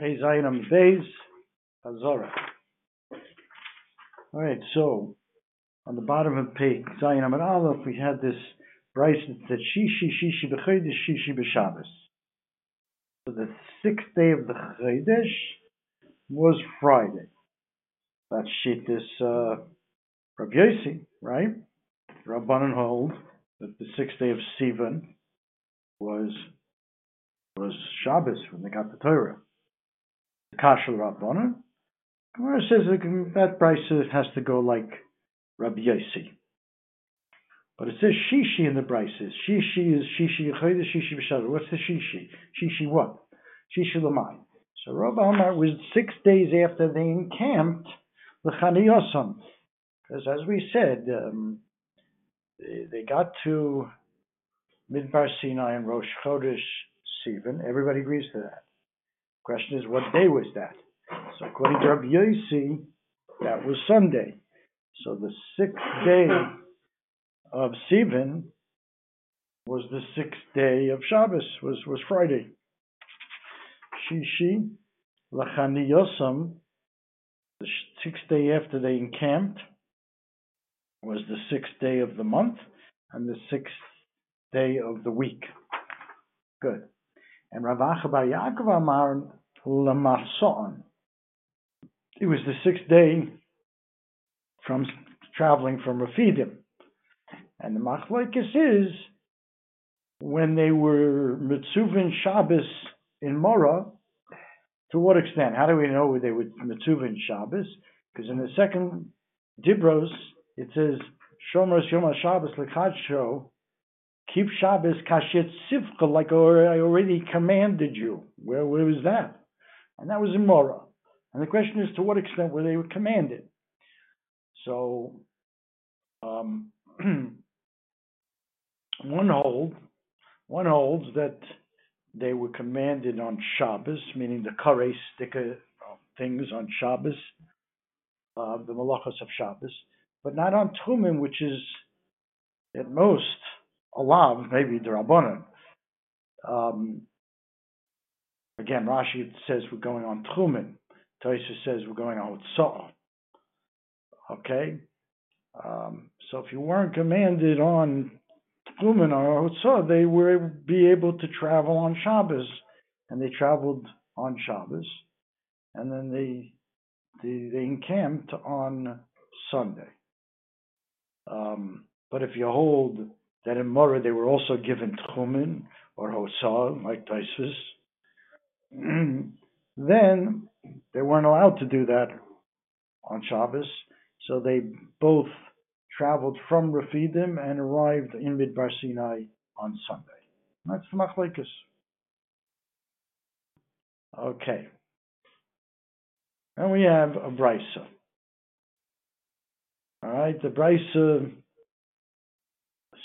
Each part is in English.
Pei Zayin Beis, Chazara. All right, so on the bottom of Pei Zayin Amid Aleph, we had this Brisa that said Shishi Shishi B'Chodesh Shishi B'Shabbos. So the sixth day of the Chodesh was Friday. That sheet is uh, Rabbi Yossi, right? Rabbanan hold that the sixth day of Sivan was was Shabbos when they got the Torah. The Kashal Rabbanan. Gemara says that, brisa has to go like Rabbi Yossi. But it says Shishi in the Brisas. Shishi is Shishi Yechodah, Shishi B'Shabbos. What's the Shishi? Shishi what? Shishi Lamai. So Rabbi Amar was six days after they encamped the Chaniyosam. Because as we said, um, they, they, got to Midbar Sinai and Rosh Chodesh Sivan. Everybody agrees to that. Question is, what day was that? So according to Rabbi Yossi, that was Sunday. So the sixth day of Sivan was the sixth day of Shabbos, was, was Friday. Shishi, Lachani Yosam, the sixth day after they encamped, was the sixth day of the month and the sixth day of the week. Good. And Rav Bar Yaakov Amar Lamarson. It was the sixth day from traveling from Rafidim. And the machlekes is when they were mitzuvin Shabbos in Mora. To what extent? How do we know they were mitzuvin Shabbos? Because in the second Dibros it says Shomros Yom Shabbos Lekadsho. Keep Shabbos kashet sivka like I already commanded you. Where, where was that? And that was in Mora. And the question is to what extent were they commanded? So um, one hold, one holds that they were commanded on Shabbos, meaning the kare sticker things on Shabbos, uh, the malachas of Shabbos, but not on Techumin, which is at most a lav, maybe the rabbanon. Um, again, Rashi says we're going on Techumin. Taisa says we're going on Saw. Okay, um, so if you weren't commanded on Techumin or Hotzah, they would be able to travel on Shabbos, and they traveled on Shabbos, and then they they, they encamped on Sunday. Um, but if you hold that in Mora they were also given Techumin or Hotzah, like Taisus, then they weren't allowed to do that on Shabbos, so they both traveled from Rafidim and arrived in Midbar Sinai on Sunday. That's the Machlekes. Okay. And we have a Brisa. All right, the Brisa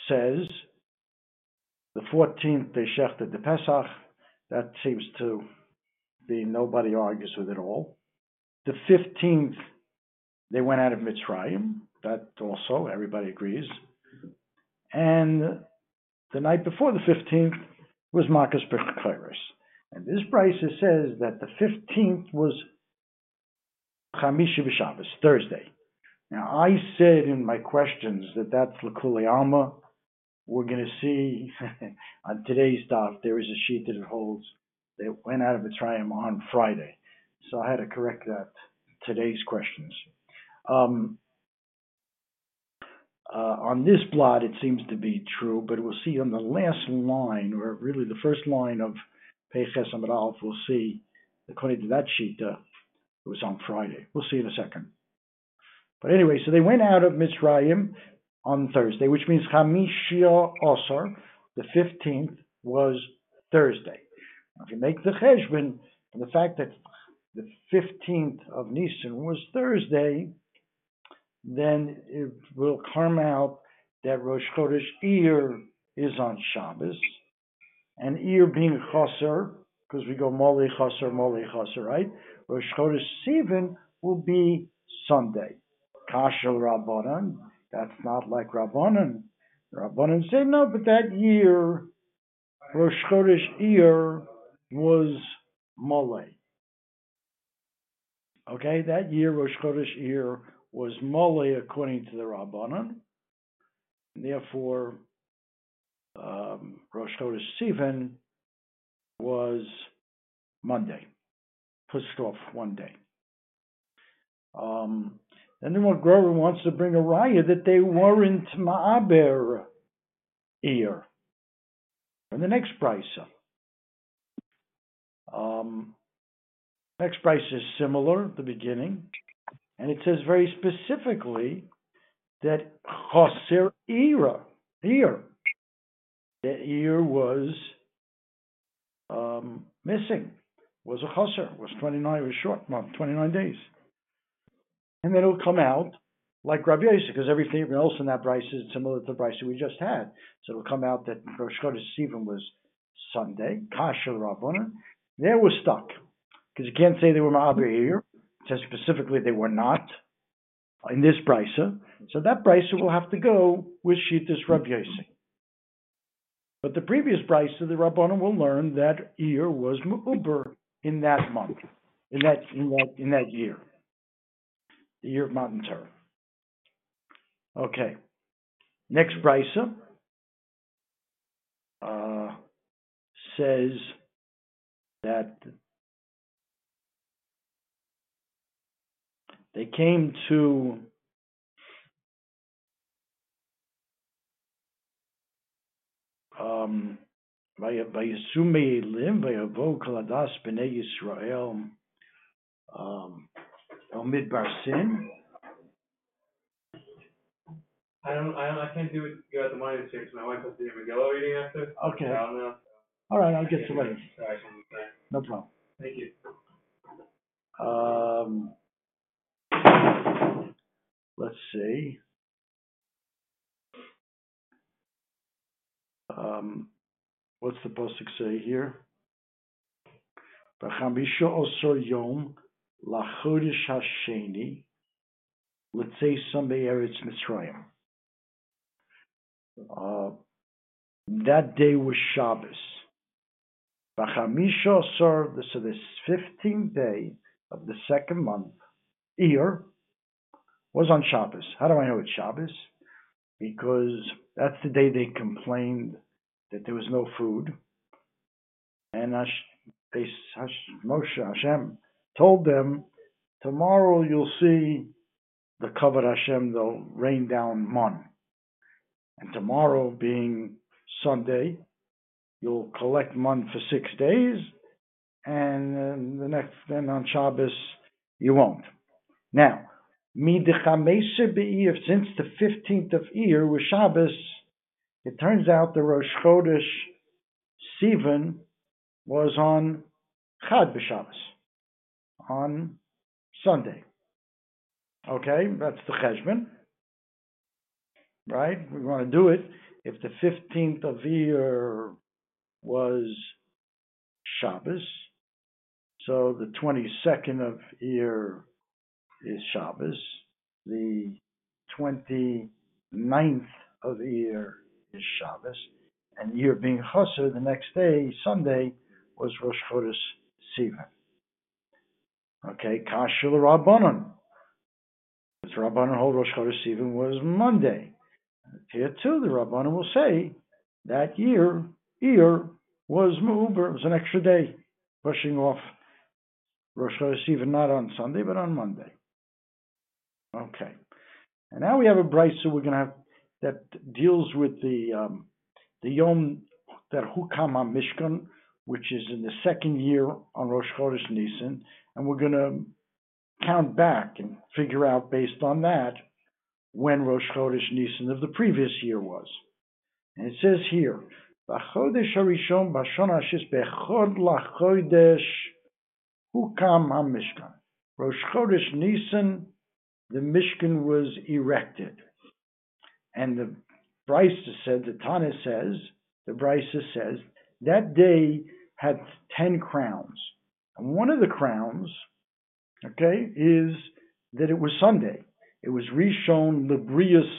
says the 14th they shechted the Pesach. That seems to be nobody argues with it all. The 15th they went out of Mitzrayim. That also, everybody agrees. And the night before the 15th was Makas Bechoros. And this Brisa says that the 15th was Chamishi B'Shabbos, Thursday. Now, I said in my questions that that's Lakuli Alma. We're going to see on today's stuff, there is a sheet that it holds that went out of Mitzrayim on Friday. So I had to correct that today's questions. Um, uh, on this blot, it seems to be true, but we'll see on the last line, or really the first line of Peches Amid Aleph, we'll see, according to that sheet, uh, it was on Friday. We'll see in a second. But anyway, so they went out of Mitzrayim on Thursday, which means Chamishia Osar, the 15th, was Thursday. If you make the Cheshbon, the fact that the 15th of Nisan was Thursday, then it will come out that Rosh Chodesh Iyar is on Shabbos, and Iyar being Chaser, because we go Moli Chaser, Moli Chaser, right? Rosh Chodesh Sivan will be Sunday. Kashal Rabbanan, that's not like Rabbanan. Rabbanan say, no, but that year, Rosh Chodesh Iyar was Mole. Okay, that year Rosh Chodesh Iyar was Mole according to the Rabbanon. Therefore, um, Rosh Chodesh Sivan was Monday, pushed off one day. Um, then the one Grover wants to bring a raya that they weren't Ma'aber Iyar. And the next brisa. Um, next brisa is similar at the beginning, and it says very specifically that Choser Ira, Iyar, That Iyar was um, missing, was a Choser, was 29, was short month, 29 days. And then it'll come out like Rabbi Yosef, because everything else in that brisa is similar to the brisa we just had. So it'll come out that Rosh Chodesh Sivan was Sunday, Kasher Rabbanon. There was stuck, because you can't say they were Ma'aber here. It says specifically they were not in this brisa. So that brisa will have to go with Shittas Rabbi Yosef. But the previous brisa, the Rabbanon will learn that year was Mu'uber in that month, in that in that in that year, Matan Torah. Okay. Next brisa uh, says that they came to um, Vayasume Yisrael, um, El Midbar Sin, I don't, I don't, I can't do it, go at the morning because my wife has to do Megillah reading after. Okay. I don't know. All right, I'll get to it. do it, so I can say. No problem. Thank you. Um, let's see. Um, what's the posuk say here? B'chamisha osor yom lachodesh hasheni l'tzei some eretz Mitzrayim. Uh, that day was Shabbos. B'chamisha osor, so the fifteenth day of the second month, Iyar, was on Shabbos. How do I know it's Shabbos? Because that's the day they complained that there was no food. And Hash, they, Hash, Moshe Hashem told them, tomorrow you'll see the covered Hashem, they'll rain down mon. And tomorrow being Sunday, you'll collect mon for six days, and the next, then on Shabbos, you won't. Now, since the 15th of Iyar was Shabbos, it turns out the Rosh Chodesh Sivan was on Chad B'Shabbos, on Sunday. Okay, that's the Cheshbon, right? We want to do it if the 15th of Iyar was Shabbos, so the 22nd of Iyar is Shabbos. The 29th of Iyar is Shabbos. And Iyar being Chaser, the next day, Sunday, was Rosh Chodesh Sivan. Okay, Kashil Rabbanon. Because Rabbanon hold Rosh Chodesh Sivan was Monday. Here too, the Rabbanon will say that year, Iyar was Mu'uber, it was an extra day, pushing off Rosh Chodesh Sivan not on Sunday, but on Monday. Okay. And now we have a brisa we're going to have that deals with the um, the Yom that Hukam Mishkan, which is in the second year on Rosh Chodesh Nisan, and we're going to count back and figure out based on that when Rosh Chodesh Nisan of the previous year was. And it says here, B'chodesh Harishon B'shon Hashis B'chod LaChodesh Hukam HaMishkan. Rosh Chodesh Nisan the Mishkan was erected. And the Brisa said, the Tana says, the Brisa says, that day had 10 crowns. And one of the crowns, okay, is that it was Sunday. It was Rishon Librius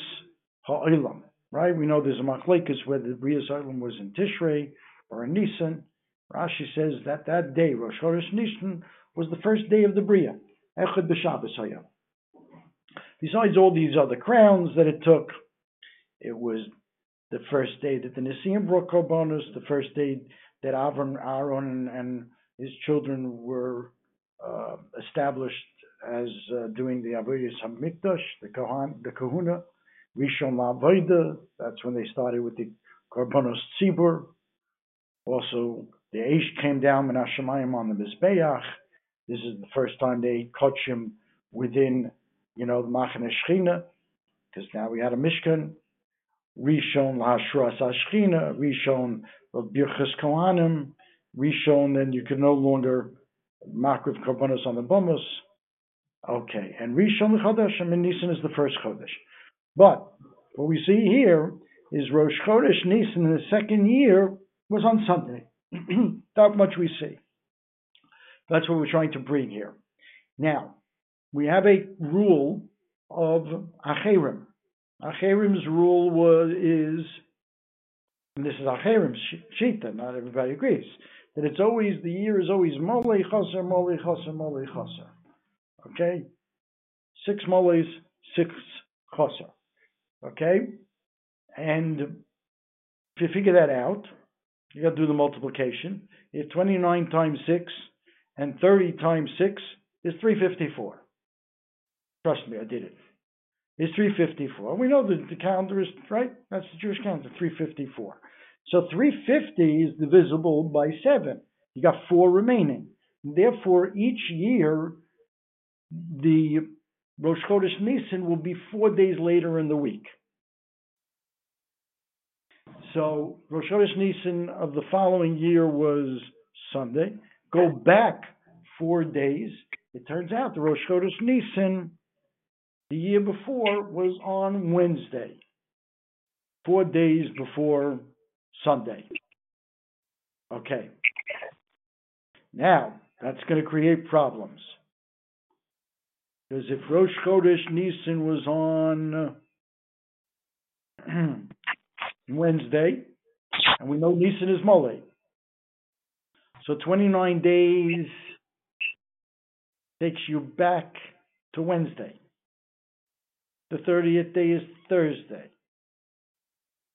Ha'ilam, right? We know there's a machlekes the Brius Ha'ilam was in Tishrei or in Nisan. Rashi says that that day, Rosh Chodesh Nisan, was the first day of the Bria. Echad b'Shabbos haya. Besides all these other crowns that it took, it was the first day that the Nesi'im brought korbanos, the first day that Avram, Aaron, and his children were uh, established as uh, doing the Avodas Hamikdash, the Kohan, the Kahuna, Rishon La'avoda. That's when they started with the Korbanos Tzibur. Also, the Aish came down in Hashemayim on the Mizbeach. This is the first time they him within, you know, the Machane Shechina, because now we had a Mishkan. Rishon La'ashras Ashchina, Rishon of Birchas Kohanim, Rishon, then you can no longer makriv korbanos on the bomus. Okay, and Rishon Chodesh, I mean Nisan is the first Chodesh. But what we see here is Rosh Chodesh Nisan in the second year was on Sunday. that much we see. That's what we're trying to bring here. Now, we have a rule of Acherim. Acherim's rule was is, and this is Acherim's shita, not everybody agrees, that it's always, the year is always Molei Chaser, Molei Chaser, Molei Chaser. Okay? Six Moleis, six Chaser. Okay? And if you figure that out, you got to do the multiplication. If 29 times 6 and 30 times 6 is 354. Trust me, I did it. It's 354. We know that the calendar is, right? That's the Jewish calendar, 354. So 350 is divisible by 7. You got 4 remaining. Therefore, each year, the Rosh Chodesh Nisan will be four days later in the week. So Rosh Chodesh Nisan of the following year was Sunday. Go back four days. It turns out the Rosh Chodesh Nisan the year before was on Wednesday, four days before Sunday. Okay. Now, that's going to create problems. Because if Rosh Chodesh Nisan was on Wednesday, and we know Nisan is Mole, so 29 days takes you back to Wednesday. The 30th day is Thursday.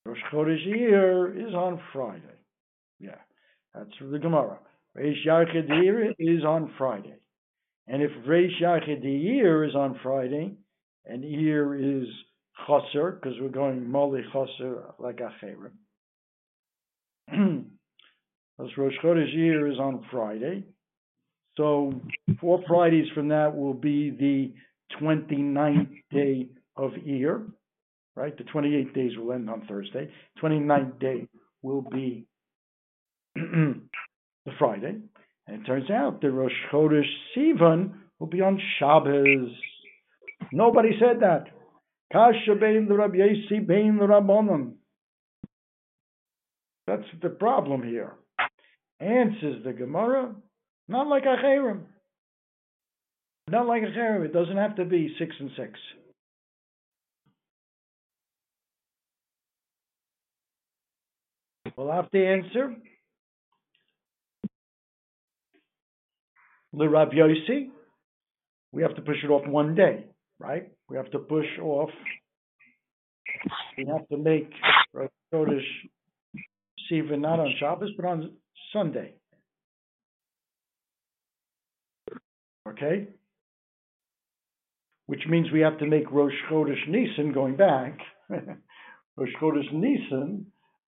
Rosh Chodesh Iyar is on Friday. Yeah, that's the Gemara. Reish Yarchedir is on Friday. And if Reish Yarchedir is on Friday, and Iyar is Chaser, because we're going Moli Chaser like Acherim. Because Rosh Chodesh Iyar is on Friday. So four Fridays from that will be the 29th day of Iyar, right? The 28 days will end on Thursday. 29th day will be the Friday. And it turns out the Rosh Chodesh Sivan will be on Shabbos. Nobody said that. Kasha bein the Rabbi Yossi bein the Rabbanon. That's the problem here. Answers the Gemara, not like Acherim. Not like Acherim. It doesn't have to be six and six. We'll have to answer. The Rav Yossi, we have to push it off one day, right? We have to push off. We have to make Rosh Chodesh Siva not on Shabbos, but on Sunday. Okay? Which means we have to make Rosh Chodesh Nisan going back. Rosh Chodesh Nisan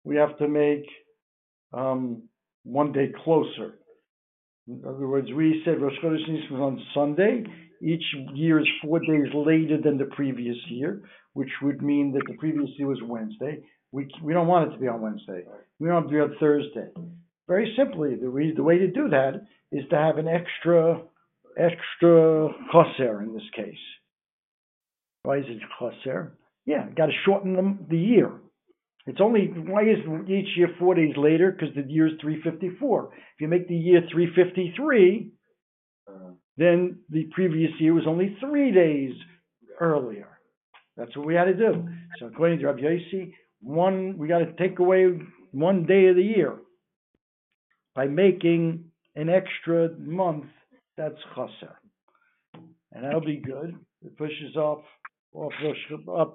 we have to make um, one day closer. In other words, we said Rosh Chodesh Nisan on Sunday. Each year is four days later than the previous year, which would mean that the previous year was Wednesday. We, we don't want it to be on Wednesday. We want it to be on Thursday. Very simply, the, re- the way to do that is to have an extra extra chaser in this case. Why is it chaser? Yeah, got to shorten the, the year. It's only, why is each year four days later? Because the year is 354. If you make the year 353, then the previous year was only three days earlier. That's what we had to do. So according to Rabbi Yossi, one, we got to take away one day of the year by making an extra month. That's chaser. and that'll be good. It pushes off off up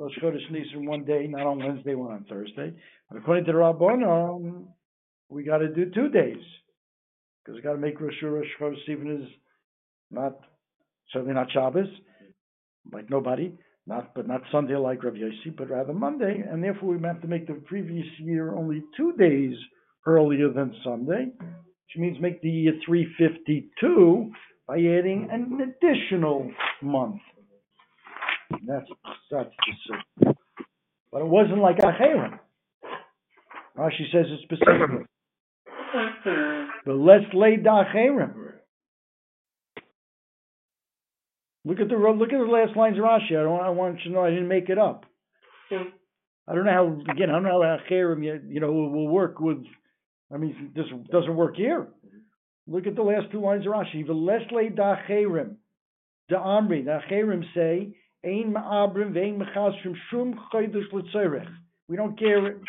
Rosh Chodesh Nisan one day, not on Wednesday, one on Thursday. But according to the Rabbanon, we got to do two days because we got to make Rosh Rosh Chodesh even is not certainly not Shabbos, like nobody, not but not Sunday like Rav Yossi, but rather Monday, and therefore we have to make the previous year only two days earlier than Sunday, which means make the year 352 by adding an additional month. That's that's the suit. But it wasn't like Acherim. Rashi says it specifically. Mm-hmm. But let's lay Dacherim. Look at the look at the last lines of Rashi. I don't I want you to know I didn't make it up. Mm-hmm. I don't know how again I don't know how Acherim you, you know will, work with. I mean this doesn't work here. Look at the last two lines of Rashi. Dacherim. The Amri, the Acherim say Ein ma'abrim ve'ein mechasrim shum. We don't care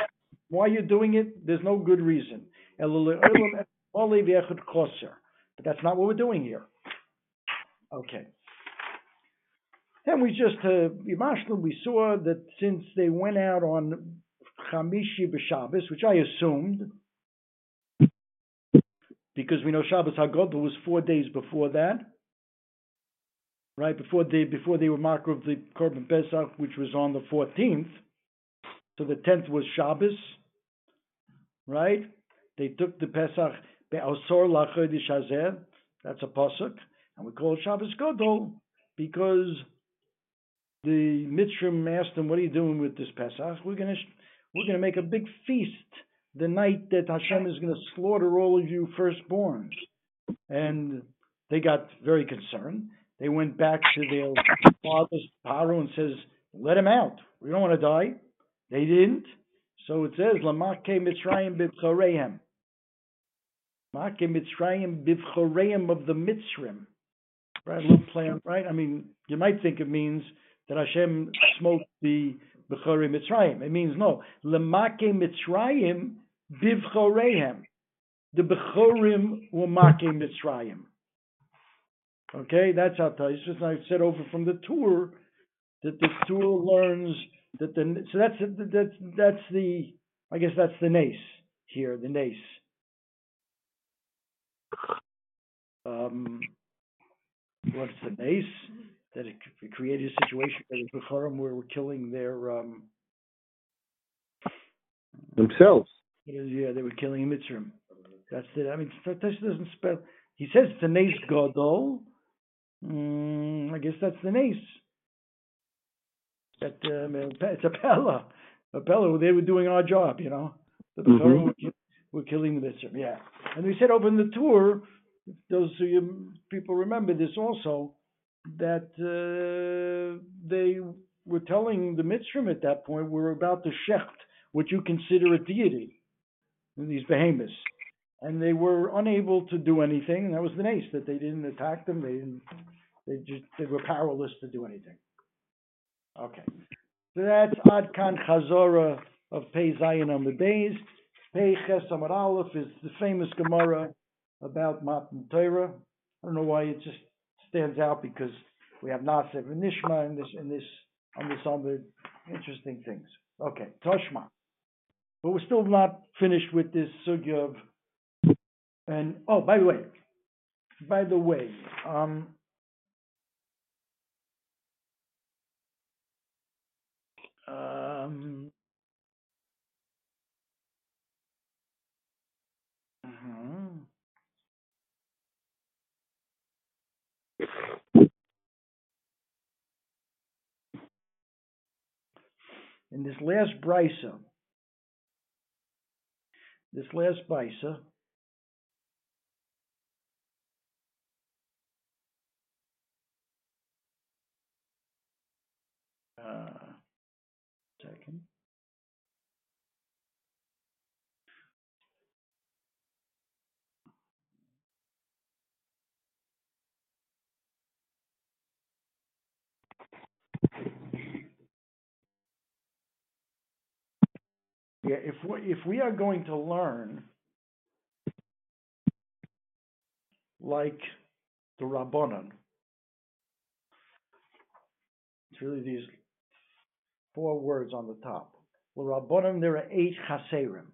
why you're doing it. There's no good reason. But that's not what we're doing here. Okay. And we just, uh, we saw that since they went out on Chamishi b'Shabbos, which I assumed, because we know Shabbos Hagodol was four days before that, right before they before they were marked of the Korban Pesach, which was on the 14th. So the 10th was Shabbos, right? They took the Pesach be'asor lachodesh hazeh. That's a pasuk, and we call it Shabbos Godol because the Mitzrim asked them, "What are you doing with this Pesach? We're gonna we're gonna make a big feast the night that Hashem is gonna slaughter all of you firstborns." And they got very concerned. They went back to their father's Paro and says, "Let him out. We don't want to die." They didn't. So it says, "Lamake Mitzrayim b'choreim." Make Mitzrayim b'choreim of the Mitzrim. Right, little play on right? I mean, you might think it means that Hashem smote the Bechorei Mitzrayim. It means no. Lemake Mitzrayim bivchoreim. The Bechorim were Make Mitzrayim. Okay, that's how Taisus. I said over from the tour that the tour learns that the so that's that's that's the I guess that's the nace here, the nace. Um, what's the nace? That it c- created a situation where the were, killing their um, themselves. yeah, they were killing Mitzrim. That's it. I mean, Taisus doesn't spell. He says it's a nace Godol. Mm, I guess that's the nace. That um, it's a Pella, a Pella. They were doing our job, you know. The Mhm. Were, were killing. Yeah, and we said over in the tour, those of you people remember this also, that uh, they were telling the Mitzrim at that point we're about to shecht what you consider a deity, in these behemoths, and they were unable to do anything. And that was the nace that they didn't attack them. They didn't. They just they were powerless to do anything. Okay, so that's Ad Kan Chazora of Pei Zayin Amud Beis. Pei Ches Amud Aleph is the famous Gemara about Matan Torah. I don't know why it just stands out because we have Nasev and Nishma in this in this on this other interesting things. Okay, Toshma. But we're still not finished with this sugya of and oh by the way, by the way, um um in this last brisa, this last brisa, uh, second. If we if we are going to learn like the Rabbanon, It's really these four words on the top. Well, Rabbanim, there are eight chaserim.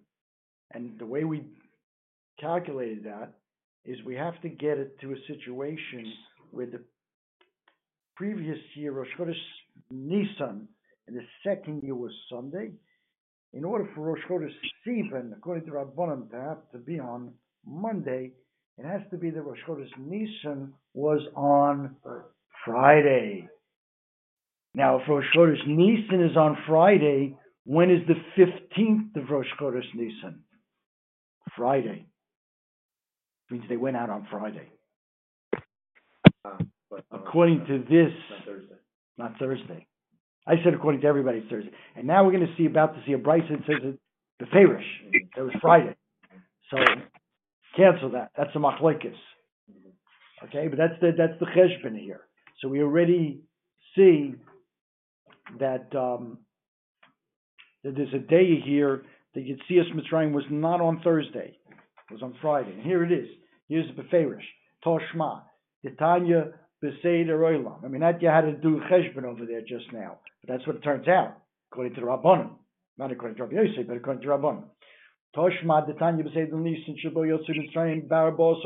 And the way we calculated that is we have to get it to a situation where the previous year, Rosh Chodesh Nisan, and the second year was Sunday. In order for Rosh Chodesh Sivan, according to Rabbanim, to have to be on Monday, it has to be that Rosh Chodesh Nisan was on Friday. Now, if Rosh Chodesh Nisan is on Friday, when is the 15th of Rosh Chodesh Nisan? Friday. Means they went out on Friday. Uh, but, uh, According to this, Not Thursday. not Thursday. I said according to everybody it's Thursday. And now we're gonna see, about to see a Brisa that says it, the Farish, it was Friday. So, cancel that, that's a machlekes. Okay, but that's the, that's the cheshbon here. So we already see that, um, that there's a day here that Yitzias Mitzrayim was not on Thursday, it was on Friday. And here it is, here's the Beferish, Toshma, Titania Beseder Oilam. I mean, that you had to do cheshbon over there just now, but that's what it turns out, according to the Rabbanim. Not according to Rabbi Yosef, but according to Rabbanim. Toshma, Titania Beseder Nisan, Shabo Yotzu Mitzrayim, Barabos,